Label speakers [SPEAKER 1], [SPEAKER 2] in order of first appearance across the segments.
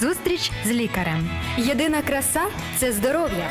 [SPEAKER 1] Зустріч з лікарем. Єдина краса це здоров'я.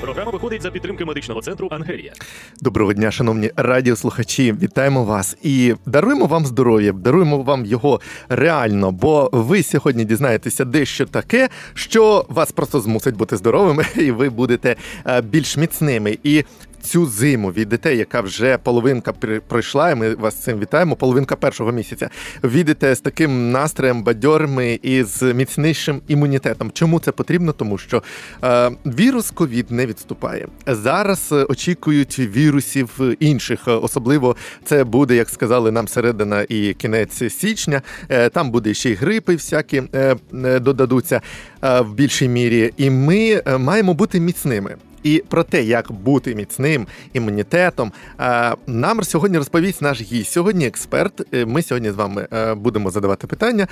[SPEAKER 2] Програма виходить за підтримки медичного центру Ангелія.
[SPEAKER 3] Доброго дня, шановні радіослухачі. Вітаємо вас і даруємо вам здоров'я, даруємо вам його реально, бо ви сьогодні дізнаєтеся дещо таке, що вас просто змусить бути здоровими, і ви будете е, більш міцними. І цю зиму відете, яка вже половинка пройшла, і ми вас цим вітаємо. Половинка першого місяця. Відете з таким настроєм, бадьорими і з міцнішим імунітетом. Чому це потрібно? Тому що е, вірус ковід не відступає. Зараз е, очікують вірусів інших. Особливо це буде, як сказали нам середина і кінець січня. Е, там буде ще й грипи, всякі е, е додадуться е, в більшій мірі, і ми е, маємо бути міцними. І про те, як бути міцним імунітетом, е, нам сьогодні розповість наш гість. Сьогодні експерт. Е, ми сьогодні з вами е, будемо задавати питання.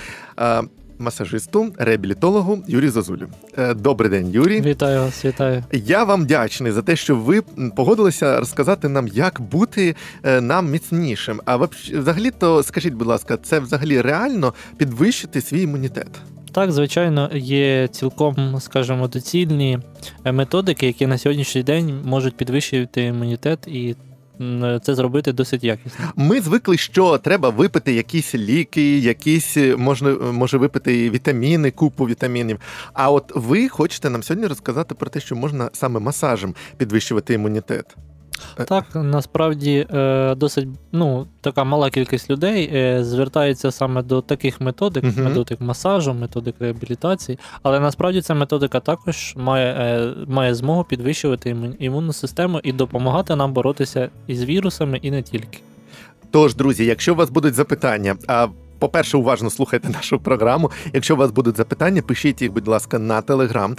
[SPEAKER 3] Масажисту, реабілітологу Юрію Зазулю. Добрий день, Юрій.
[SPEAKER 4] Вітаю вас, вітаю.
[SPEAKER 3] Я вам вдячний за те, що ви погодилися розказати нам, як бути нам міцнішим. А взагалі, то скажіть, будь ласка, це взагалі реально підвищити свій імунітет?
[SPEAKER 4] Так, звичайно, є цілком, скажімо, доцільні е, методики, які на сьогоднішній день можуть підвищувати імунітет і. Це зробити досить якісно.
[SPEAKER 3] Ми звикли, що треба випити якісь ліки, якісь е, можна може випити вітаміни, купу вітамінів. А от ви хочете нам сьогодні розказати про те, що можна саме масажем підвищувати імунітет.
[SPEAKER 4] Е, так, насправді е, досить ну, така мала кількість людей е, звертається саме до таких методик, uh-huh. методик масажу, методик реабілітації, але насправді ця методика також має має змогу підвищувати імунну систему і допомагати нам боротися із вірусами і не тільки.
[SPEAKER 3] Тож, друзі, якщо у вас будуть запитання, а по-перше, уважно слухайте нашу програму. Якщо у вас будуть запитання, пишіть їх, будь ласка, на телеграм.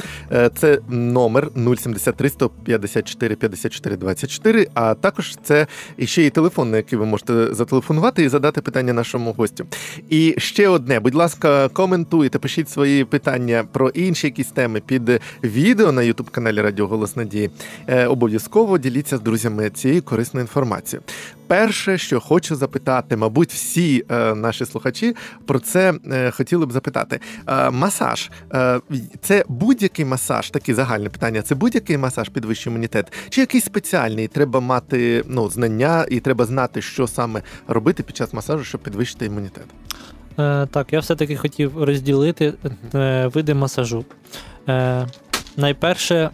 [SPEAKER 3] Це номер 073 154 54 24, А також це ще і телефон, на який ви можете зателефонувати і задати питання нашому гостю. І ще одне, будь ласка, коментуйте, пишіть свої питання про інші якісь теми під відео на ютуб каналі Радіо Голос Надії. Е, обов'язково діліться з друзями цією корисною інформацією. Перше, що хочу запитати, мабуть, всі е, наші слухачі про це е, хотіли б запитати. Е, масаж е, це будь-який масаж, таке загальне питання. Це будь-який масаж підвищує імунітет, чи якийсь спеціальний? Треба мати ну, знання і треба знати, що саме робити під час масажу, щоб підвищити імунітет.
[SPEAKER 4] Так, я все-таки хотів розділити види масажу. Найперше,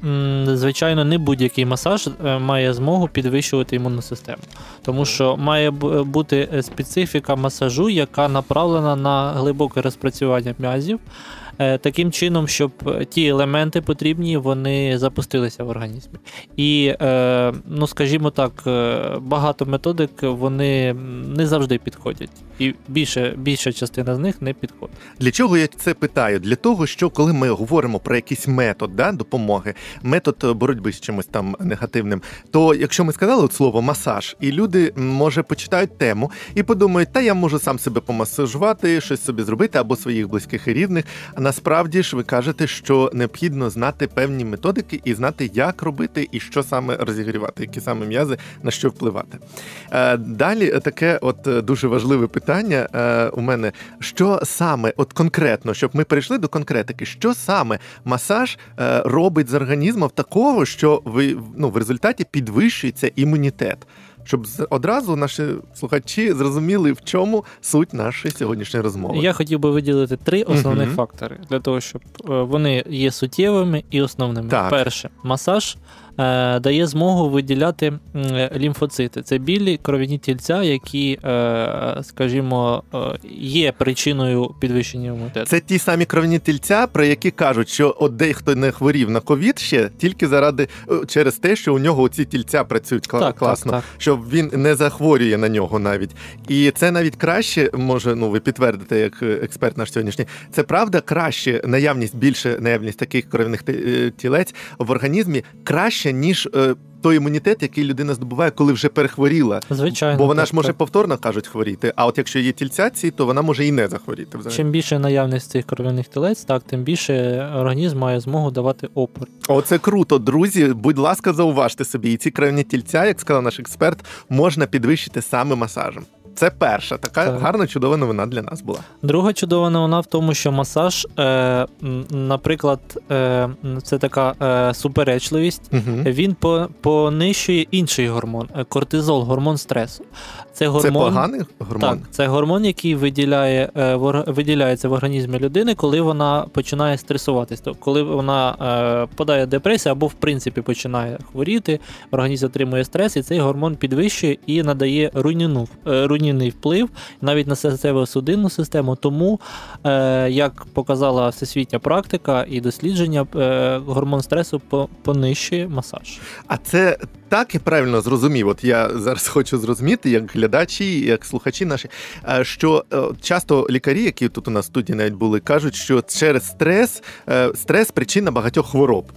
[SPEAKER 4] звичайно, не будь-який масаж е, має змогу підвищувати імунну систему, тому що має бути специфіка масажу, яка направлена на глибоке розпрацювання м'язів. Е, таким чином, щоб е, ті елементи потрібні, вони запустилися в організмі. І, е, ну скажімо так, багато методик вони не завжди підходять. І більше, більша частина з них не підходить.
[SPEAKER 3] Для чого я це питаю? Для того, що коли ми говоримо про якийсь метод да, допомоги, метод боротьби з чимось там негативним, то якщо ми сказали от слово масаж, і люди може почитають тему і подумають, та я можу сам себе помасажувати, щось собі зробити або своїх близьких і рідних насправді ж ви кажете, що необхідно знати певні методики і знати, як робити і що саме розігрівати, які саме м'язи на що впливати. Е, далі таке, от е, дуже важливе питання е, у мене: що саме, от конкретно, щоб ми перейшли до конкретики, що саме масаж робить з організмом такого, що ви ну в результаті підвищується імунітет щоб одразу наші слухачі зрозуміли, в чому суть нашої сьогоднішньої розмови.
[SPEAKER 4] Я хотів би виділити три основних угу. фактори для того, щоб е, вони є суттєвими і основними. Так. Перше масаж. Е, дає змогу виділяти лімфоцити. Це білі кров'яні тільця, які, е, скажімо, е, є причиною підвищення імунітету.
[SPEAKER 3] Це ті самі кров'яні тільця, про які кажуть, що от дехто не хворів на ковід ще тільки заради через те, що у нього ці тільця працюють так, класно, так, так. що він не захворює на нього навіть. І це навіть краще може, ну ви підтвердите, як експерт наш сьогоднішній. Це правда краще наявність більше наявність таких кров'яних тілець в організмі краще краще, ніж е, той імунітет, який людина здобуває, коли вже перехворіла.
[SPEAKER 4] Звичайно,
[SPEAKER 3] бо вона
[SPEAKER 4] так,
[SPEAKER 3] ж може
[SPEAKER 4] так.
[SPEAKER 3] повторно кажуть хворіти. А от якщо є тільцяці, то вона може і не захворіти. Взагалі.
[SPEAKER 4] Чим більше наявність цих кров'яних тілець, так тим більше організм має змогу давати опор.
[SPEAKER 3] Оце круто, друзі. Будь ласка, зауважте собі, і ці кров'яні тільця, як сказав наш експерт, можна підвищити саме масажем. Це перша така
[SPEAKER 4] Так.
[SPEAKER 3] гарна, чудова новина для нас була.
[SPEAKER 4] Друга чудова новина в тому, що масаж, е, наприклад, е, це така е, суперечливість.
[SPEAKER 3] Угу.
[SPEAKER 4] Він по, понищує інший гормон е, кортизол, гормон стресу. Це гормон,
[SPEAKER 3] Це поганий гормон.
[SPEAKER 4] Так, це гормон, який виділяє, е, в виділяється в організмі людини, коли вона починає стресуватись. Тобто, коли вона е, подає депресію або в принципі починає хворіти, організм отримує стрес, і цей гормон підвищує і надає руйнівну, е, руйнівний вплив навіть на серцево-судинну систему. Тому, е, як показала всесвітня практика і дослідження, е, гормон стресу понищує масаж.
[SPEAKER 3] А це так я правильно зрозумів. От я зараз хочу зрозуміти, як глядачі, як слухачі наші, е, що е, часто лікарі, які тут у нас в студії навіть були, кажуть, що через стрес е, стрес причина багатьох хвороб.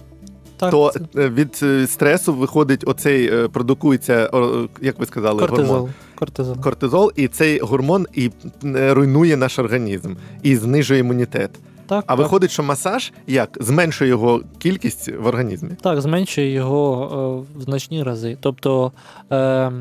[SPEAKER 4] Так,
[SPEAKER 3] То
[SPEAKER 4] це
[SPEAKER 3] е, від е, стресу виходить оцей е, продукується, як ви сказали, гормон
[SPEAKER 4] кортизол. кортизол.
[SPEAKER 3] кортизол, і цей гормон і руйнує наш організм і знижує імунітет.
[SPEAKER 4] Так,
[SPEAKER 3] А
[SPEAKER 4] так.
[SPEAKER 3] виходить, що масаж як зменшує його кількість в організмі.
[SPEAKER 4] Так, зменшує його е, в значні рази. Тобто е,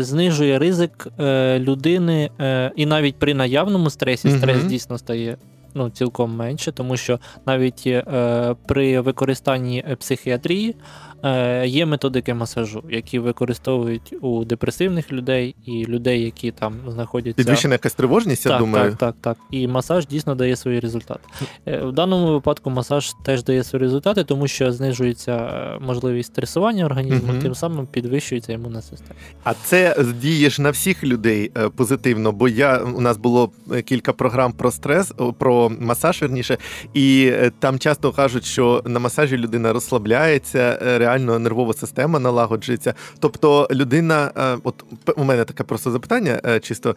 [SPEAKER 4] знижує ризик е, людини, і навіть при наявному стресі
[SPEAKER 3] Мгм.
[SPEAKER 4] стрес дійсно стає ну, цілком менше, тому що навіть е, при використанні е, психіатрії е, є методики масажу, які використовують у депресивних людей і людей, які там знаходяться.
[SPEAKER 3] Підвищена якась тривожність, я
[SPEAKER 4] так,
[SPEAKER 3] думаю.
[SPEAKER 4] Так, так, так. І масаж дійсно дає свої результати. Е, В даному випадку масаж теж дає свої результати, тому що знижується е, можливість стресування організму,
[SPEAKER 3] Мгм.
[SPEAKER 4] тим самим підвищується імунна система.
[SPEAKER 3] А це діє ж на всіх людей позитивно, бо я у нас було кілька програм про стрес, о, про масаж верніше, і е, там часто кажуть, що на масажі людина розслабляється, е, реально нервова система налагоджується. Тобто людина, е, от у мене таке просто запитання, чисто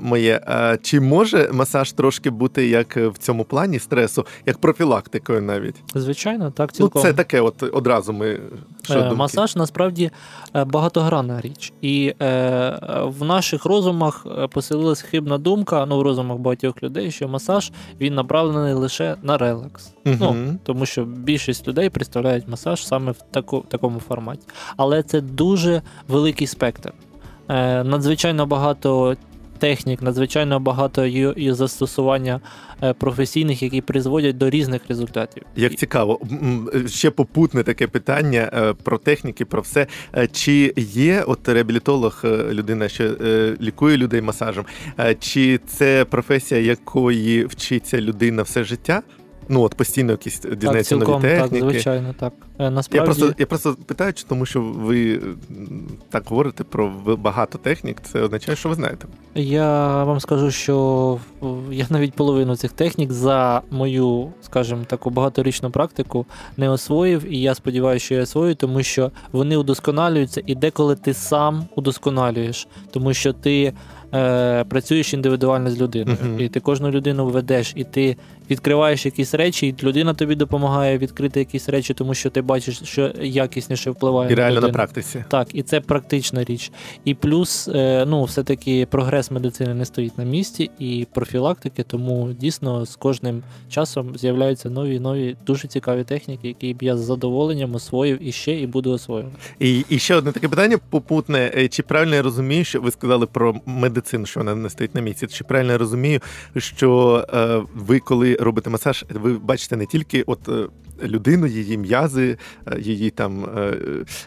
[SPEAKER 3] моє. Чи може масаж трошки бути як в цьому плані стресу, як профілактикою навіть?
[SPEAKER 4] Звичайно, так
[SPEAKER 3] Ну, це таке, от одразу ми що думки?
[SPEAKER 4] Масаж насправді багатогранна річ. І е, в наших розумах поселилась хибна думка, ну в розумах багатьох людей, що масаж він направлений лише на релакс. Ну, тому що більшість людей представляють масаж саме в таку, такому форматі. Але це дуже великий спектр. Е, надзвичайно багато технік, надзвичайно багато і застосування е, професійних, які призводять до різних результатів.
[SPEAKER 3] Як цікаво, ще попутне таке питання е, про техніки, про все. Е, Чи є от реабілітолог, людина, що лікує людей масажем? Чи це професія, якої вчиться людина все життя? Ну от постійно якісь
[SPEAKER 4] Так,
[SPEAKER 3] дізнається нові
[SPEAKER 4] техніки. так, звичайно, так. Насправді...
[SPEAKER 3] Я просто, я просто питаю, тому що ви так говорите про багато технік, це означає, що ви знаєте.
[SPEAKER 4] Я вам скажу, що я навіть половину цих технік за мою, скажімо, таку багаторічну практику не освоїв, і я сподіваюся, що я освою, тому що вони удосконалюються, і деколи ти сам удосконалюєш, тому що ти е, працюєш індивідуально з людиною,
[SPEAKER 3] Мгм.
[SPEAKER 4] і ти кожну людину ведеш, і ти відкриваєш якісь речі, і людина тобі допомагає відкрити якісь речі, тому що ти бачиш, що якісніше впливає
[SPEAKER 3] І реально на практиці.
[SPEAKER 4] Так, і це практична річ. І плюс, е, ну, все-таки прогрес медицини не стоїть на місці, і профілактики, тому дійсно з кожним часом з'являються нові нові дуже цікаві техніки, які б я з задоволенням освоїв і ще і буду освоювати.
[SPEAKER 3] І, і ще одне таке питання попутне. Е, Чи правильно я розумію, що ви сказали про медицину, що вона не стоїть на місці? Чи правильно я розумію, що е, ви, коли робите масаж, ви бачите не тільки от е, людину, її м'язи, е, її там е,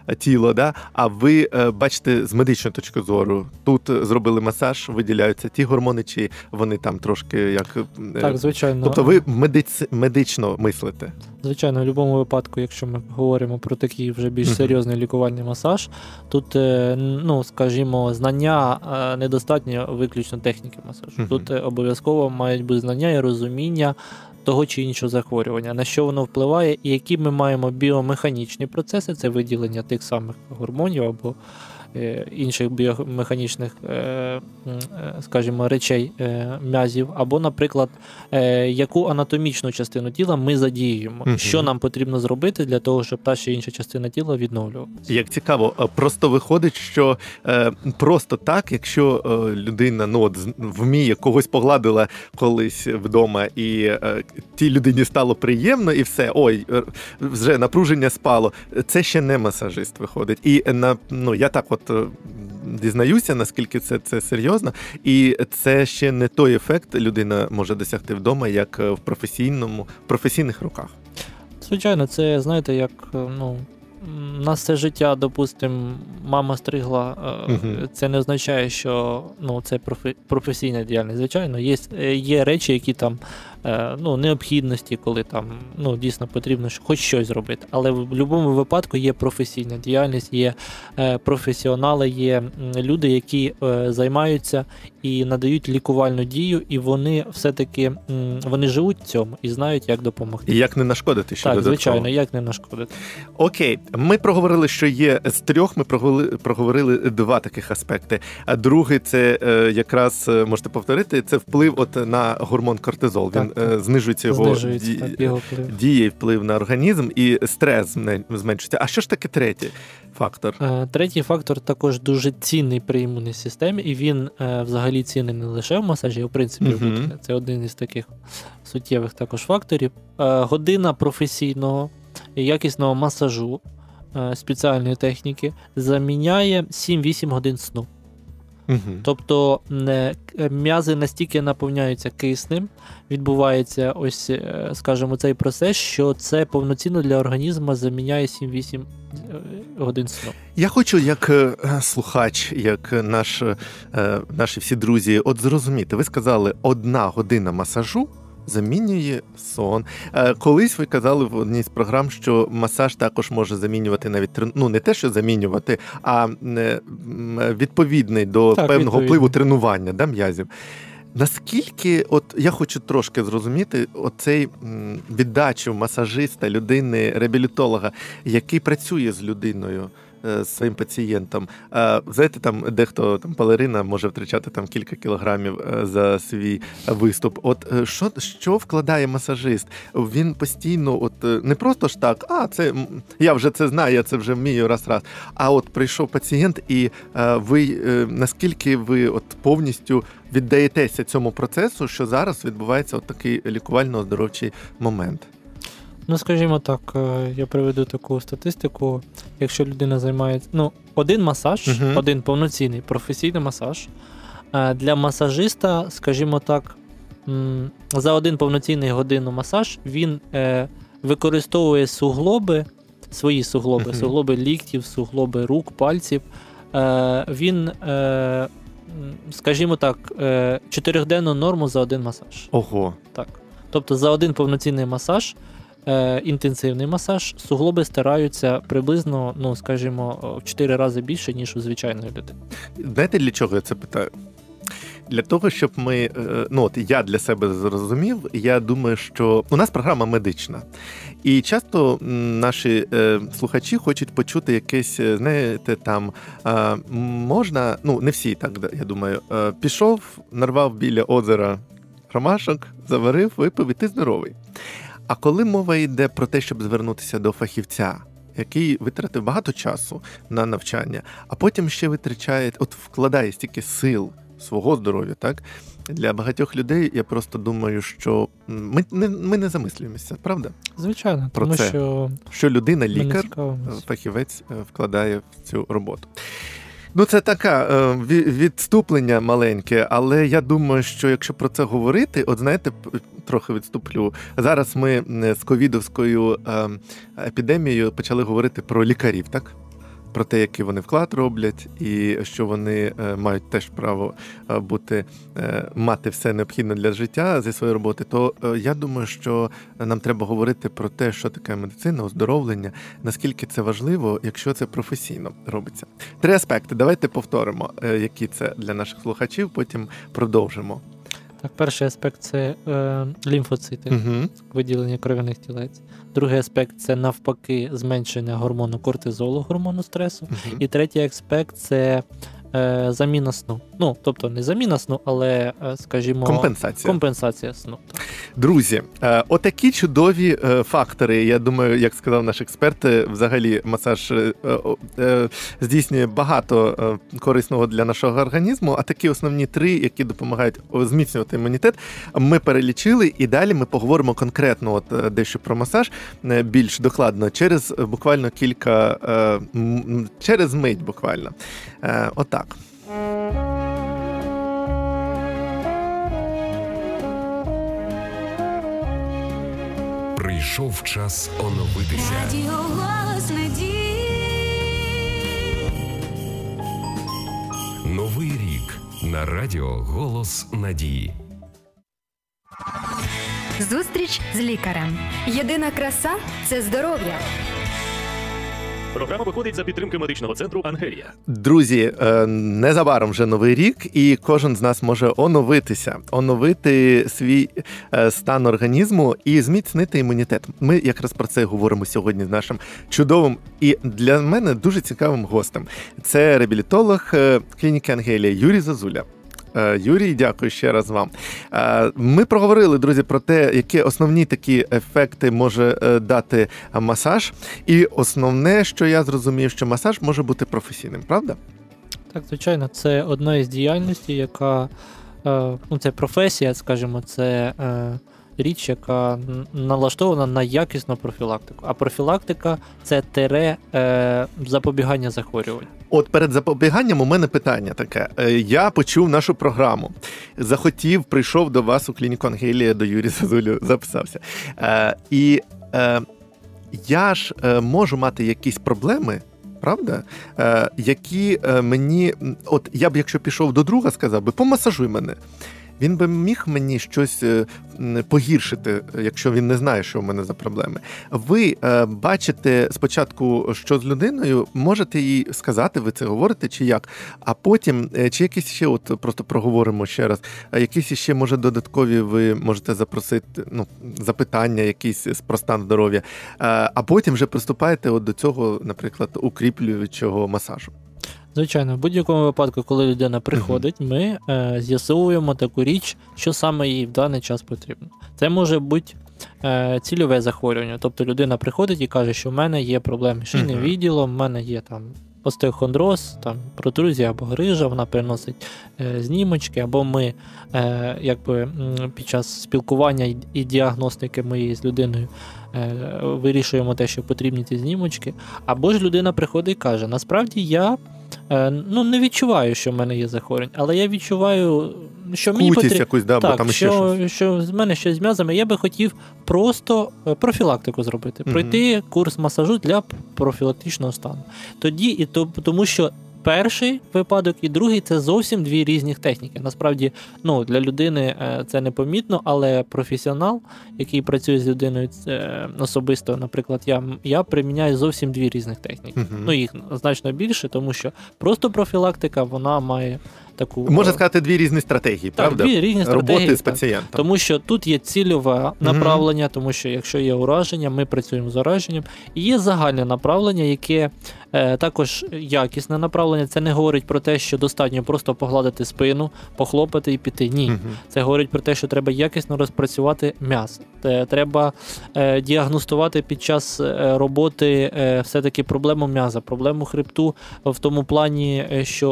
[SPEAKER 3] е, тіло, да? а ви бачите з медичної точки зору. Тут зробили масаж, виділяються ті гормони, чи вони там трошки як.
[SPEAKER 4] Так, звичайно.
[SPEAKER 3] Тобто ви медиц... медично мислите.
[SPEAKER 4] Звичайно, в будь-якому випадку, якщо ми говоримо про такий вже більш серйозний лікувальний масаж, тут, ну скажімо, знання недостатньо виключно техніки масажу. Тут обов'язково мають бути знання і розуміння того чи іншого захворювання, на що воно впливає, і які ми маємо біомеханічні процеси, це виділення тих самих гормонів або інших біомеханічних, е, е, скажімо, речей е, м'язів, або, наприклад, е, яку анатомічну частину тіла ми задіюємо,
[SPEAKER 3] Мгм.
[SPEAKER 4] що нам потрібно зробити для того, щоб та чи інша частина тіла відновлювалася.
[SPEAKER 3] Як цікаво, е, просто виходить, що е, просто так, якщо е, людина ну от вміє когось погладила колись вдома, і е, тій людині стало приємно, і все, ой, е, вже напруження спало. Це ще не масажист виходить. І на ну я так, от е, дізнаюся, наскільки це, це серйозно, і це ще не той ефект людина може досягти вдома, як е, в професійному в професійних руках.
[SPEAKER 4] Звичайно, це знаєте, як е, ну. Нас все життя, допустимо, мама стригла.
[SPEAKER 3] Мгм.
[SPEAKER 4] Це не означає, що ну, це професійна діяльність. Звичайно, є, є речі, які там ну, необхідності, коли там ну, дійсно потрібно хоч щось зробити. Але в будь-якому випадку є професійна діяльність, є е, професіонали, є люди, які е, займаються і надають лікувальну дію, і вони все-таки вони живуть в цьому і знають, як допомогти.
[SPEAKER 3] І як не нашкодити ще
[SPEAKER 4] Так,
[SPEAKER 3] додатково.
[SPEAKER 4] звичайно, як не нашкодити.
[SPEAKER 3] Окей, ми проговорили, що є з трьох. Ми проговорили, проговорили два таких аспекти. А другий це е, якраз е, можете повторити, це вплив от на гормон кортизол. Він е, знижується його ді-
[SPEAKER 4] його вплив.
[SPEAKER 3] діє вплив на організм, і стрес зменшується. А що ж таке третій фактор?
[SPEAKER 4] Е, Третій фактор також дуже цінний при імунній системі, і він е, взагалі цінний не лише в масажі, а в принципі в рутині. Це один із таких суттєвих також факторів. Е, Година професійного і якісного масажу е, спеціальної техніки заміняє 7-8 годин сну.
[SPEAKER 3] Угу.
[SPEAKER 4] Тобто е, м'язи настільки наповняються киснем, відбувається ось, е, скажімо, цей процес, що це повноцінно для організму заміняє 7-8 е, годин сну.
[SPEAKER 3] Я хочу, як слухач, як наш, наші всі друзі, от зрозуміти. Ви сказали, одна година масажу замінює сон. Е, Колись ви казали в одній з програм, що масаж також може замінювати навіть трен- ну не те, що замінювати, а е, відповідний до
[SPEAKER 4] Так,
[SPEAKER 3] певного
[SPEAKER 4] відповідний.
[SPEAKER 3] впливу тренування да, м'язів. Наскільки, от я хочу трошки зрозуміти, оцей віддачу масажиста, людини, реабілітолога, який працює з людиною, е, своїм пацієнтом. Е, Знаєте, там дехто там балерина може втрачати там кілька кілограмів е, за свій виступ. От е, що, що вкладає масажист? Він постійно, от е, не просто ж так, а це я вже це знаю, я це вже вмію раз раз. А от прийшов пацієнт, і е, ви е, наскільки ви от повністю віддаєтеся цьому процесу, що зараз відбувається от такий лікувально-оздоровчий момент.
[SPEAKER 4] Ну, скажімо так, е, я приведу таку статистику. Якщо людина займається. Ну, один масаж,
[SPEAKER 3] Мгм.
[SPEAKER 4] один повноцінний професійний масаж. е, Для масажиста, скажімо так, за один повноцінний годину масаж він е, використовує суглоби, свої суглоби,
[SPEAKER 3] Мгм.
[SPEAKER 4] суглоби ліктів, суглоби рук, пальців. Він, скажімо так, чотирьохденну норму за один масаж.
[SPEAKER 3] Ого.
[SPEAKER 4] Так. Тобто за один повноцінний масаж, е, інтенсивний масаж, суглоби стараються приблизно, ну скажімо, в 4 рази більше, ніж у звичайної людини.
[SPEAKER 3] Знаєте, для чого я це питаю? Для того, щоб ми, е, ну от я для себе зрозумів, я думаю, що у нас програма медична. І часто наші е, слухачі хочуть почути якесь, е, знаєте, там е, можна, ну не всі, так я думаю, е, пішов, нарвав біля озера ромашок, заварив, випив, і ти здоровий. А коли мова йде про те, щоб звернутися до фахівця, який витратив багато часу на навчання, а потім ще витрачає, от вкладає стільки сил свого здоров'я, так? Для багатьох людей я просто думаю, що ми не, ми не замислюємося, правда?
[SPEAKER 4] Звичайно,
[SPEAKER 3] Про
[SPEAKER 4] тому
[SPEAKER 3] це.
[SPEAKER 4] що
[SPEAKER 3] Що людина, лікар, фахівець е, вкладає в цю роботу. Ну, це така е, відступлення маленьке, але я думаю, що якщо про це говорити, от знаєте, трохи відступлю. Зараз ми з ковідовською е, епідемією почали говорити про лікарів, так? Про те, який вони вклад роблять, і що вони е, мають теж право е, бути е, мати все необхідне для життя зі своєї роботи, то я думаю, що нам треба говорити про те, що таке медицина, оздоровлення, наскільки це важливо, якщо це професійно робиться. Три аспекти. Давайте повторимо, які це для наших слухачів. Потім продовжимо.
[SPEAKER 4] Так, перший аспект це е, лімфоцити,
[SPEAKER 3] Угу.
[SPEAKER 4] виділення кров'яних тілець. Другий аспект це навпаки зменшення гормону кортизолу, гормону стресу. І третій аспект це е, заміна сну. Ну, тобто не заміна сну, але, е, скажімо,
[SPEAKER 3] Компенсація.
[SPEAKER 4] компенсація сну. Так.
[SPEAKER 3] Друзі, е, отакі чудові е, фактори. Я думаю, як сказав наш експерт, взагалі масаж е, е, здійснює багато е, корисного для нашого організму. А такі основні три, які допомагають зміцнювати імунітет, ми перелічили, і далі ми поговоримо конкретно, от дещо про масаж е, більш докладно через буквально кілька е, через мить, буквально. Е, Отак.
[SPEAKER 5] Прийшов час оновитися.
[SPEAKER 6] Радіо голос надії.
[SPEAKER 5] Новий рік на радіо Голос Надії.
[SPEAKER 1] Зустріч з лікарем. Єдина краса це здоров'я.
[SPEAKER 2] Програма виходить за підтримки медичного центру Ангелія.
[SPEAKER 3] Друзі, е, незабаром вже новий рік, і кожен з нас може оновитися, оновити свій е, стан організму і зміцнити імунітет. Ми якраз про це говоримо сьогодні з нашим чудовим і для мене дуже цікавим гостем. Це реабілітолог е, клініки Ангелія Юрій Зазуля. Е, Юрій, дякую ще раз вам. Е, Ми проговорили, друзі, про те, які основні такі ефекти може е, дати масаж. І основне, що я зрозумів, що масаж може бути професійним, правда?
[SPEAKER 4] Так, звичайно, це одна із діяльностей, яка ну, це професія, скажімо, це річ, яка налаштована на якісну профілактику. А профілактика це тере е, запобігання захворювань.
[SPEAKER 3] От перед запобіганням у мене питання таке. Е, Я почув нашу програму, захотів, прийшов до вас у клініку Ангелія, до Юрія Зазулю, записався. Е, І е, я ж е, можу мати якісь проблеми. Правда, е, які е, мені, от я б, якщо пішов до друга, сказав би, помасажуй мене. Він би міг мені щось е, погіршити, якщо він не знає, що в мене за проблеми. Ви е, бачите спочатку, що з людиною, можете їй сказати, ви це говорите, чи як, а потім, е, чи якісь ще, от просто проговоримо ще раз, якісь ще, може, додаткові ви можете запросити ну, запитання, якісь про стан здоров'я, а потім вже приступаєте от до цього, наприклад, укріплюючого масажу.
[SPEAKER 4] Звичайно, в будь-якому випадку, коли людина приходить, ми е, з'ясовуємо таку річ, що саме їй в даний час потрібно. Це може бути е, цільове захворювання. Тобто людина приходить і каже, що в мене є проблеми з шийним
[SPEAKER 3] Мгм.
[SPEAKER 4] відділом, в мене є там остеохондроз, там протрузія або грижа, вона приносить е, знімочки, або ми е, якби під час спілкування і, діагностики моєї з людиною е, вирішуємо те, що потрібні ці знімочки. Або ж людина приходить і каже: насправді я ну, не відчуваю, що в мене є захворювання, але я відчуваю, що мені потрібно.
[SPEAKER 3] якусь, да, бо
[SPEAKER 4] Так,
[SPEAKER 3] там ще щось.
[SPEAKER 4] що, з мене щось з м'язами, я би хотів просто е, профілактику зробити, пройти курс масажу для профілактичного стану. Тоді і то, тому що перший випадок і другий це зовсім дві різні техніки. Насправді, ну для людини е, це непомітно, але професіонал, який працює з людиною е, особисто, наприклад, я, я приміняю зовсім дві різних техніки.
[SPEAKER 3] Мгм.
[SPEAKER 4] Ну їх значно більше, тому що просто профілактика вона має таку
[SPEAKER 3] Можна
[SPEAKER 4] е,
[SPEAKER 3] сказати, дві різні стратегії,
[SPEAKER 4] так,
[SPEAKER 3] правда?
[SPEAKER 4] дві різні стратегії.
[SPEAKER 3] Роботи з
[SPEAKER 4] так.
[SPEAKER 3] пацієнтом.
[SPEAKER 4] Тому що тут є цільове направлення, тому що якщо є ураження, ми працюємо з ураженням. І є загальне направлення, яке е, також якісне направлення. Це не говорить про те, що достатньо просто погладити спину, похлопати і піти. Ні.
[SPEAKER 3] Мгм.
[SPEAKER 4] Це говорить про те, що треба якісно розпрацювати м'ясо. Треба е, діагностувати під час е, роботи е, все-таки проблему м'яза, проблему хребту в тому плані, е, що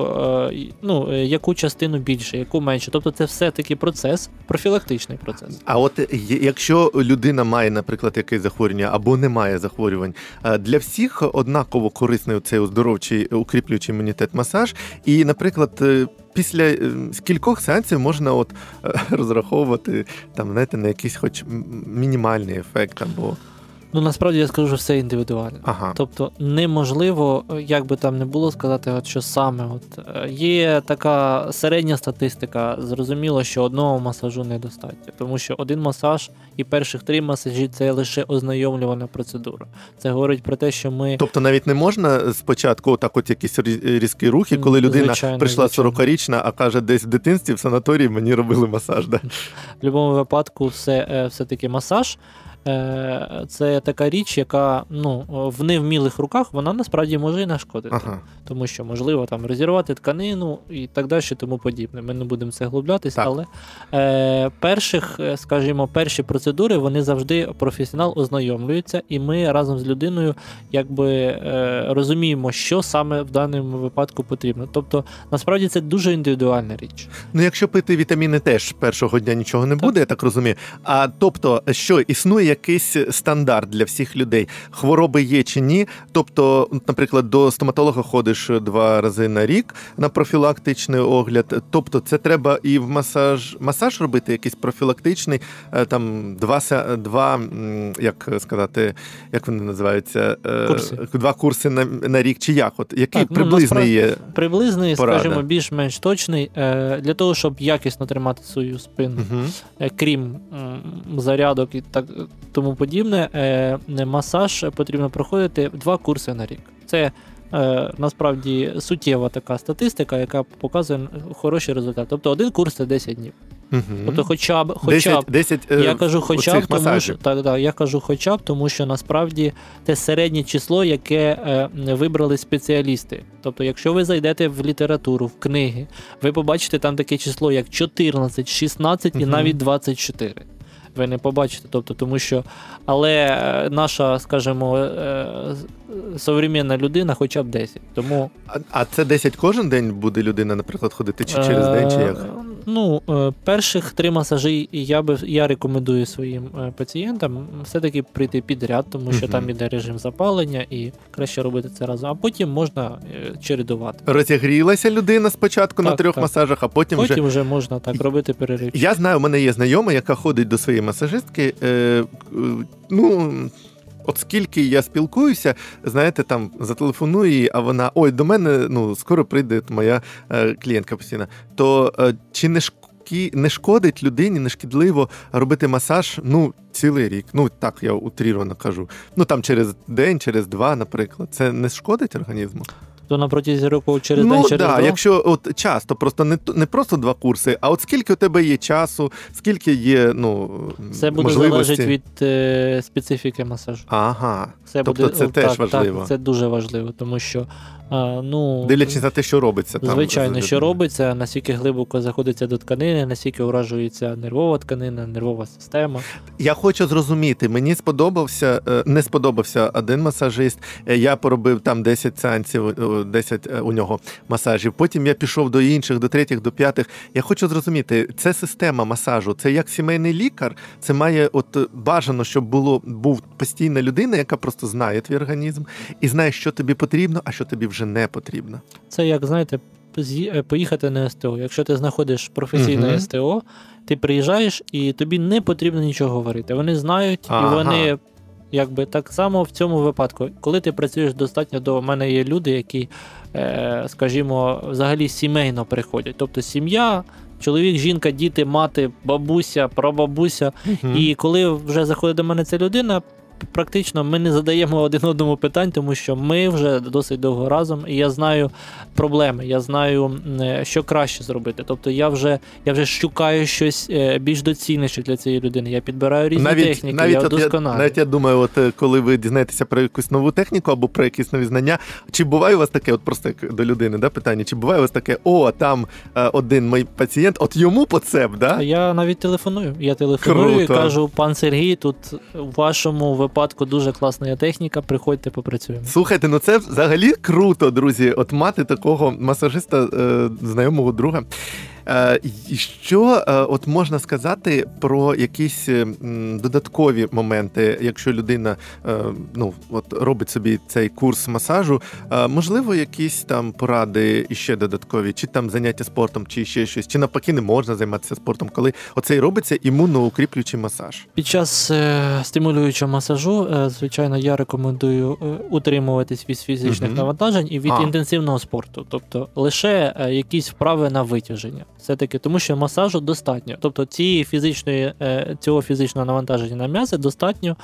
[SPEAKER 4] е, ну, е, яку частину більше, яку менше. Тобто це все-таки процес, профілактичний процес.
[SPEAKER 3] А от якщо людина має, наприклад, якесь захворювання або не має захворювань, е, для всіх однаково корисний цей оздоровчий укріплюючий імунітет масаж. І, наприклад, е, після е, скількох сеансів можна от е, розраховувати там, знаєте, на якийсь хоч мінімальний ефект або
[SPEAKER 4] Ну насправді я скажу, що все індивідуально.
[SPEAKER 3] ага.
[SPEAKER 4] Тобто неможливо, як би там не було сказати, от що саме. От е, є така середня статистика. Зрозуміло, що одного масажу недостатньо, тому що один масаж і перших три масажі це лише ознайомлювана процедура. Це говорить про те, що ми
[SPEAKER 3] Тобто навіть не можна спочатку отак от якісь різкі рухи, коли людина
[SPEAKER 4] звичайно,
[SPEAKER 3] прийшла
[SPEAKER 4] звичайно.
[SPEAKER 3] 40-річна, а каже, десь в дитинстві в санаторії мені робили масаж. Да?
[SPEAKER 4] в будь-якому випадку все, е, все-таки масаж. Е, це така річ, яка ну, в невмілих руках вона насправді може і нашкодити.
[SPEAKER 3] Ага.
[SPEAKER 4] Тому що можливо там розірвати тканину і так далі, тому подібне. Ми не будемо це глублятись,
[SPEAKER 3] Так.
[SPEAKER 4] але е, перших, е, скажімо, перші процедури вони завжди професіонал ознайомлюється, і ми разом з людиною якби е, розуміємо, що саме в даному випадку потрібно. Тобто, насправді це дуже індивідуальна річ.
[SPEAKER 3] Ну, якщо пити вітаміни, теж першого дня нічого не буде, я так розумію. А тобто, що існує якийсь стандарт для всіх людей? Хвороби є чи ні? Тобто, наприклад, до стоматолога ходиш два рази на рік на профілактичний огляд. Тобто, це треба і в масаж масаж робити, якийсь профілактичний, е, там два два, як сказати, як вони називаються? Е,
[SPEAKER 4] Курси.
[SPEAKER 3] Два курси на, на рік, чи як? От який
[SPEAKER 4] Так, ну,
[SPEAKER 3] приблизний
[SPEAKER 4] насправді-
[SPEAKER 3] є?
[SPEAKER 4] Приблизний,
[SPEAKER 3] Порада.
[SPEAKER 4] скажімо, більш-менш точний е, для того, щоб якісно тримати свою спину.
[SPEAKER 3] Угу.
[SPEAKER 4] Крім зарядок і так тому подібне, е, масаж потрібно проходити два курси на рік. Це е, насправді суттєва така статистика, яка показує хороші результати. Тобто один курс це 10 днів. Тобто, хоча б, хоча б
[SPEAKER 3] 10, 10
[SPEAKER 4] я кажу, хоча б тому, що так, так, я кажу, хоча б тому, що насправді це середнє число, яке е, вибрали спеціалісти. Тобто, якщо ви зайдете в літературу, в книги, ви побачите там таке число, як 14, 16 і
[SPEAKER 3] Мгм.
[SPEAKER 4] навіть 24. Ви не побачите, тобто, тому що, але е, наша, скажімо, е, современна людина хоча б 10. Тому
[SPEAKER 3] А, а це 10 кожен день буде людина, наприклад, ходити чи через день, чи
[SPEAKER 4] Е,
[SPEAKER 3] як?
[SPEAKER 4] Ну, е, перших три масажі я би я рекомендую своїм е, пацієнтам все-таки прийти підряд, тому що
[SPEAKER 3] Мгм.
[SPEAKER 4] там іде режим запалення, і краще робити це разом. А потім можна е, чередувати.
[SPEAKER 3] Розігрілася людина спочатку на трьох
[SPEAKER 4] так.
[SPEAKER 3] масажах, а потім, вже.
[SPEAKER 4] Вже можна так робити перерив.
[SPEAKER 3] Я знаю, у мене є знайома, яка ходить до своєї масажистки. Е, е, ну. От скільки я спілкуюся, знаєте, там зателефоную їй, а вона ой, до мене ну скоро прийде моя е, клієнтка постійна. То е, чи не шкода? не шкодить людині, не шкідливо робити масаж ну цілий рік? Ну так я утріровано кажу. Ну там через день, через два, наприклад, це не шкодить організму?
[SPEAKER 4] То на протязі року через
[SPEAKER 3] ну
[SPEAKER 4] день через
[SPEAKER 3] да,
[SPEAKER 4] два.
[SPEAKER 3] якщо от часто, просто не не просто два курси, а от скільки у тебе є часу, скільки є ну
[SPEAKER 4] Це буде залежить від е, специфіки масажу.
[SPEAKER 3] Ага.
[SPEAKER 4] Це
[SPEAKER 3] Тобто
[SPEAKER 4] буде,
[SPEAKER 3] це
[SPEAKER 4] о,
[SPEAKER 3] теж
[SPEAKER 4] так,
[SPEAKER 3] важливо.
[SPEAKER 4] Так, це дуже важливо, тому що е, ну,
[SPEAKER 3] Дивлячись на те, що робиться там.
[SPEAKER 4] Звичайно, що робиться, наскільки глибоко заходиться до тканини, наскільки уражується нервова тканина, нервова система.
[SPEAKER 3] Я хочу зрозуміти, мені сподобався, е, не сподобався один масажист. Е, Я поробив там 10 сеансів, е, 10 е, у нього масажів. Потім я пішов до інших, до третіх, до п'ятих. Я хочу зрозуміти, це система масажу, це як сімейний лікар. Це має от е, бажано, щоб було був постійна людина, яка просто знає твій організм і знає, що тобі потрібно, а що тобі вже не потрібно.
[SPEAKER 4] Це як знаєте, е, поїхати на СТО. Якщо ти знаходиш професійне
[SPEAKER 3] Мгм.
[SPEAKER 4] СТО, ти приїжджаєш і тобі не потрібно нічого говорити. Вони знають,
[SPEAKER 3] Ага.
[SPEAKER 4] і вони. Якби так само в цьому випадку, коли ти працюєш достатньо до мене є люди, які, е, скажімо, взагалі сімейно приходять. Тобто сім'я, чоловік, жінка, діти, мати, бабуся, прабабуся. І коли вже заходить до мене ця людина, практично ми не задаємо один одному питань, тому що ми вже досить довго разом, і я знаю проблеми, я знаю, е, що краще зробити. Тобто я вже я вже шукаю щось е, більш доцільніше для цієї людини. Я підбираю різні техніки, я
[SPEAKER 3] от я,
[SPEAKER 4] вдосконалюю.
[SPEAKER 3] навіть я думаю, от е, коли ви дізнаєтеся про якусь нову техніку або про якісь нові знання, чи буває у вас таке, от просто як до людини, да, питання, чи буває у вас таке, о, там один мій пацієнт, от йому поцеп, да?
[SPEAKER 4] Я навіть телефоную. Я телефоную
[SPEAKER 3] Круто.
[SPEAKER 4] і кажу, пан Сергій, тут у вашому випадку дуже класна техніка, приходьте, попрацюємо.
[SPEAKER 3] Слухайте, ну це взагалі круто, друзі, от мати такого масажиста, е, знайомого друга. Е, і що е, от можна сказати про якісь е, додаткові моменти, якщо людина ну, от робить собі цей курс масажу, можливо, якісь там поради і ще додаткові, чи там заняття спортом, чи ще щось, чи навпаки не можна займатися спортом, коли оцей робиться імуноукріплюючий масаж.
[SPEAKER 4] Під час стимулюючого масажу, звичайно, я рекомендую утримуватись від фізичних навантажень і від
[SPEAKER 3] А.
[SPEAKER 4] інтенсивного спорту, тобто лише якісь вправи на витяження. Все-таки тому, що масажу достатньо. Тобто цієї фізичної, е, цього фізичного навантаження на м'язи достатньо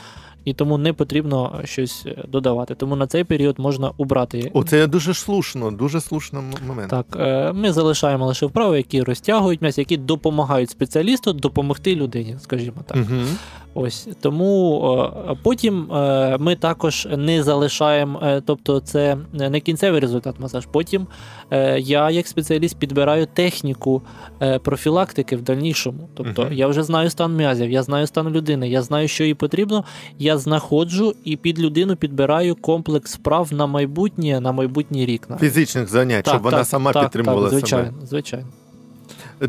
[SPEAKER 4] і тому не потрібно щось е, додавати. Тому на цей період можна убрати.
[SPEAKER 3] Оце дуже слушно, дуже слушно момент.
[SPEAKER 4] Так, е, ми залишаємо лише вправи, які розтягують м'ясо, які допомагають спеціалісту допомогти людині, скажімо так.
[SPEAKER 3] Угу.
[SPEAKER 4] Ось тому е, потім е, ми також не залишаємо, е, тобто це не кінцевий результат масаж. Потім е, я, як спеціаліст, підбираю техніку е, профілактики в дальнішому. Тобто
[SPEAKER 3] Мгм.
[SPEAKER 4] я вже знаю стан м'язів, я знаю стан людини, я знаю, що їй потрібно. Я знаходжу і під людину підбираю комплекс справ на майбутнє, на майбутній рік. на
[SPEAKER 3] Фізичних занять, щоб вона сама
[SPEAKER 4] так,
[SPEAKER 3] підтримувала
[SPEAKER 4] так, звичайно,
[SPEAKER 3] себе.
[SPEAKER 4] звичайно.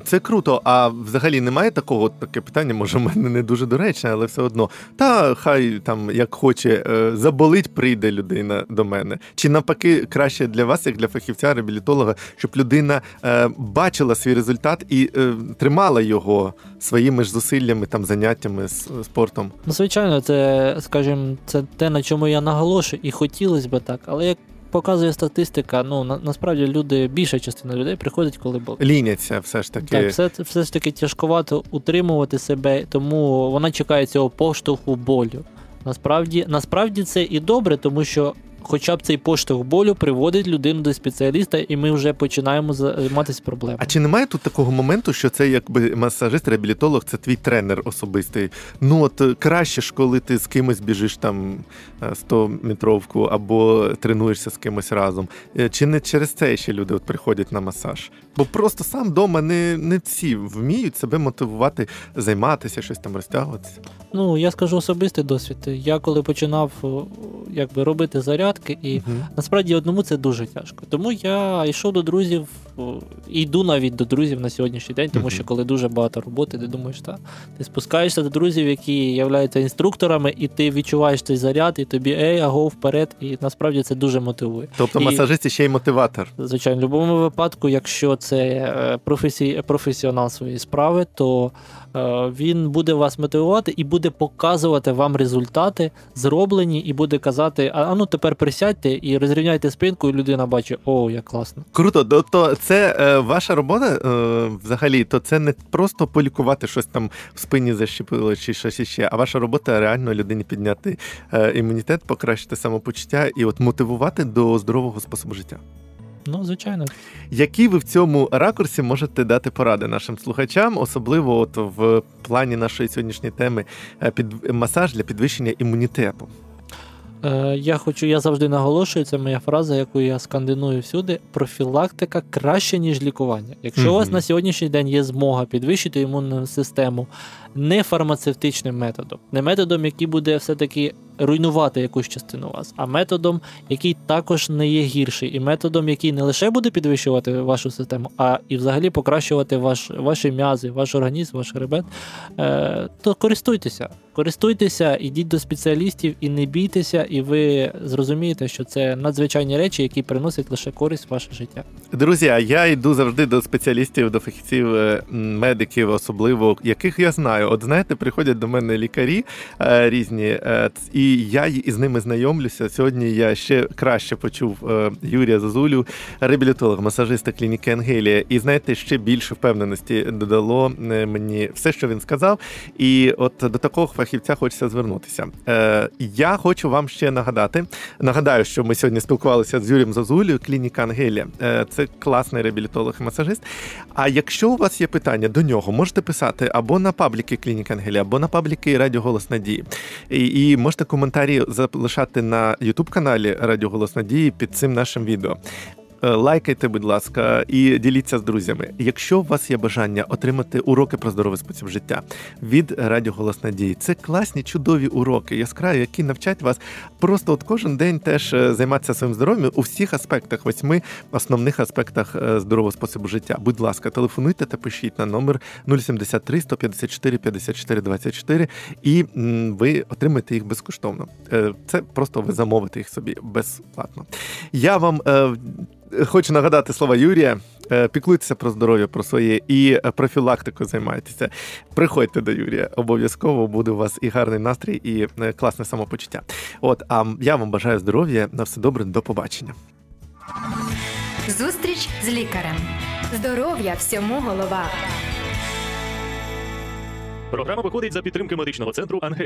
[SPEAKER 3] Це круто. А взагалі немає такого таке питання, може, в мене не дуже доречне, але все одно. Та хай там як хоче, е, заболить, прийде людина до мене. Чи навпаки, краще для вас, як для фахівця, реабілітолога, щоб людина е, бачила свій результат і е, тримала його своїми ж зусиллями, там заняттями з спортом.
[SPEAKER 4] Ну, звичайно, це, скажімо, це те, на чому я наголошую, і хотілося б так, але як показує статистика, ну на, насправді люди, більша частина людей приходить, коли бо
[SPEAKER 3] Ліняться все ж таки.
[SPEAKER 4] Так, все, все ж таки тяжкувато утримувати себе, тому вона чекає цього поштовху болю. Насправді, насправді це і добре, тому що хоча б цей поштовх болю приводить людину до спеціаліста, і ми вже починаємо займатися проблемою.
[SPEAKER 3] А чи немає тут такого моменту, що це якби масажист, реабілітолог, це твій тренер особистий? Ну от е, краще ж, коли ти з кимось біжиш там 100 метровку або тренуєшся з кимось разом. Е, Чи не через це ще люди от приходять на масаж? Бо просто сам вдома не, не всі вміють себе мотивувати, займатися, щось там розтягуватися.
[SPEAKER 4] Ну я скажу особистий досвід. Я коли починав якби робити зарядки, і
[SPEAKER 3] Мгм.
[SPEAKER 4] насправді одному це дуже тяжко. Тому я йшов до друзів, і йду навіть до друзів на сьогоднішній день, тому
[SPEAKER 3] Мгм.
[SPEAKER 4] що коли дуже багато роботи, ти думаєш, та ти спускаєшся до друзів, які являються інструкторами, і ти відчуваєш цей заряд, і тобі ей, аго, вперед. І насправді це дуже мотивує.
[SPEAKER 3] Тобто
[SPEAKER 4] І-
[SPEAKER 3] масажист ще й мотиватор.
[SPEAKER 4] Звичайно, в будь-якому випадку, якщо це е, професій, професіонал своєї справи, то е, він буде вас мотивувати і буде показувати вам результати зроблені, і буде казати: а, ну тепер присядьте і розрівняйте спинку, і людина бачить, о, як класно.
[SPEAKER 3] Круто, тобто це е, ваша робота е, взагалі, то це не просто полікувати щось там в спині защепило чи щось іще, а ваша робота реально людині підняти е, імунітет, покращити самопочуття і от мотивувати до здорового способу життя.
[SPEAKER 4] Ну, звичайно.
[SPEAKER 3] Які ви в цьому ракурсі можете дати поради нашим слухачам, особливо от в плані нашої сьогоднішньої теми е, під масаж для підвищення імунітету?
[SPEAKER 4] Е, я хочу, я завжди наголошую, це моя фраза, яку я скандиную всюди. Профілактика краще, ніж лікування. Якщо у вас на сьогоднішній день є змога підвищити імунну систему не фармацевтичним методом, не методом, який буде все-таки руйнувати якусь частину вас, а методом, який також не є гірший, і методом, який не лише буде підвищувати вашу систему, а і взагалі покращувати ваш, ваші м'язи, ваш організм, ваш хребет, е, то користуйтеся. Користуйтеся, ідіть до спеціалістів і не бійтеся, і ви зрозумієте, що це надзвичайні речі, які приносять лише користь в ваше життя.
[SPEAKER 3] Друзі, а я йду завжди до спеціалістів, до фахівців, е, медиків, особливо яких я знаю. От знаєте, приходять до мене лікарі е, різні, е, ц- і я із ними знайомлюся. Сьогодні я ще краще почув е, Юрія Зозулю, реабілітолог, масажиста клініки Ангелія. І знаєте, ще більше впевненості додало е, мені все, що він сказав. І от до такого фахівця хочеться звернутися. Е, я хочу вам ще нагадати. Нагадаю, що ми сьогодні спілкувалися з Юрієм Зозулею, клініка Ангелія. Це класний реабілітолог і масажист. А якщо у вас є питання до нього, можете писати або на пабліки клініка Ангелія, або на пабліки Радіо Голос Надії. І можете коментарі залишати на Ютуб каналі Радіо Голос Надії під цим нашим відео. Е, Лайкайте, будь ласка, і діліться з друзями. Якщо у вас є бажання отримати уроки про здоровий спосіб життя від Радіо Голос Надії, це класні, чудові уроки, яскраві, які навчать вас просто от кожен день теж е, займатися своїм здоров'ям у всіх аспектах, восьми основних аспектах е, здорового способу життя. Будь ласка, телефонуйте та пишіть на номер 073 154 54 24 і ви отримаєте їх безкоштовно. Це просто ви замовите їх собі безплатно. Я вам хочу нагадати слова Юрія. Е, Піклуйтеся про здоров'я, про своє і е, профілактикою займайтеся. Приходьте до Юрія. Обов'язково буде у вас і гарний настрій, і е, класне самопочуття. От, а я вам бажаю здоров'я. На все добре, до побачення.
[SPEAKER 1] Зустріч з лікарем. Здоров'я всьому голова.
[SPEAKER 2] Програма виходить за підтримки медичного центру Ангелія.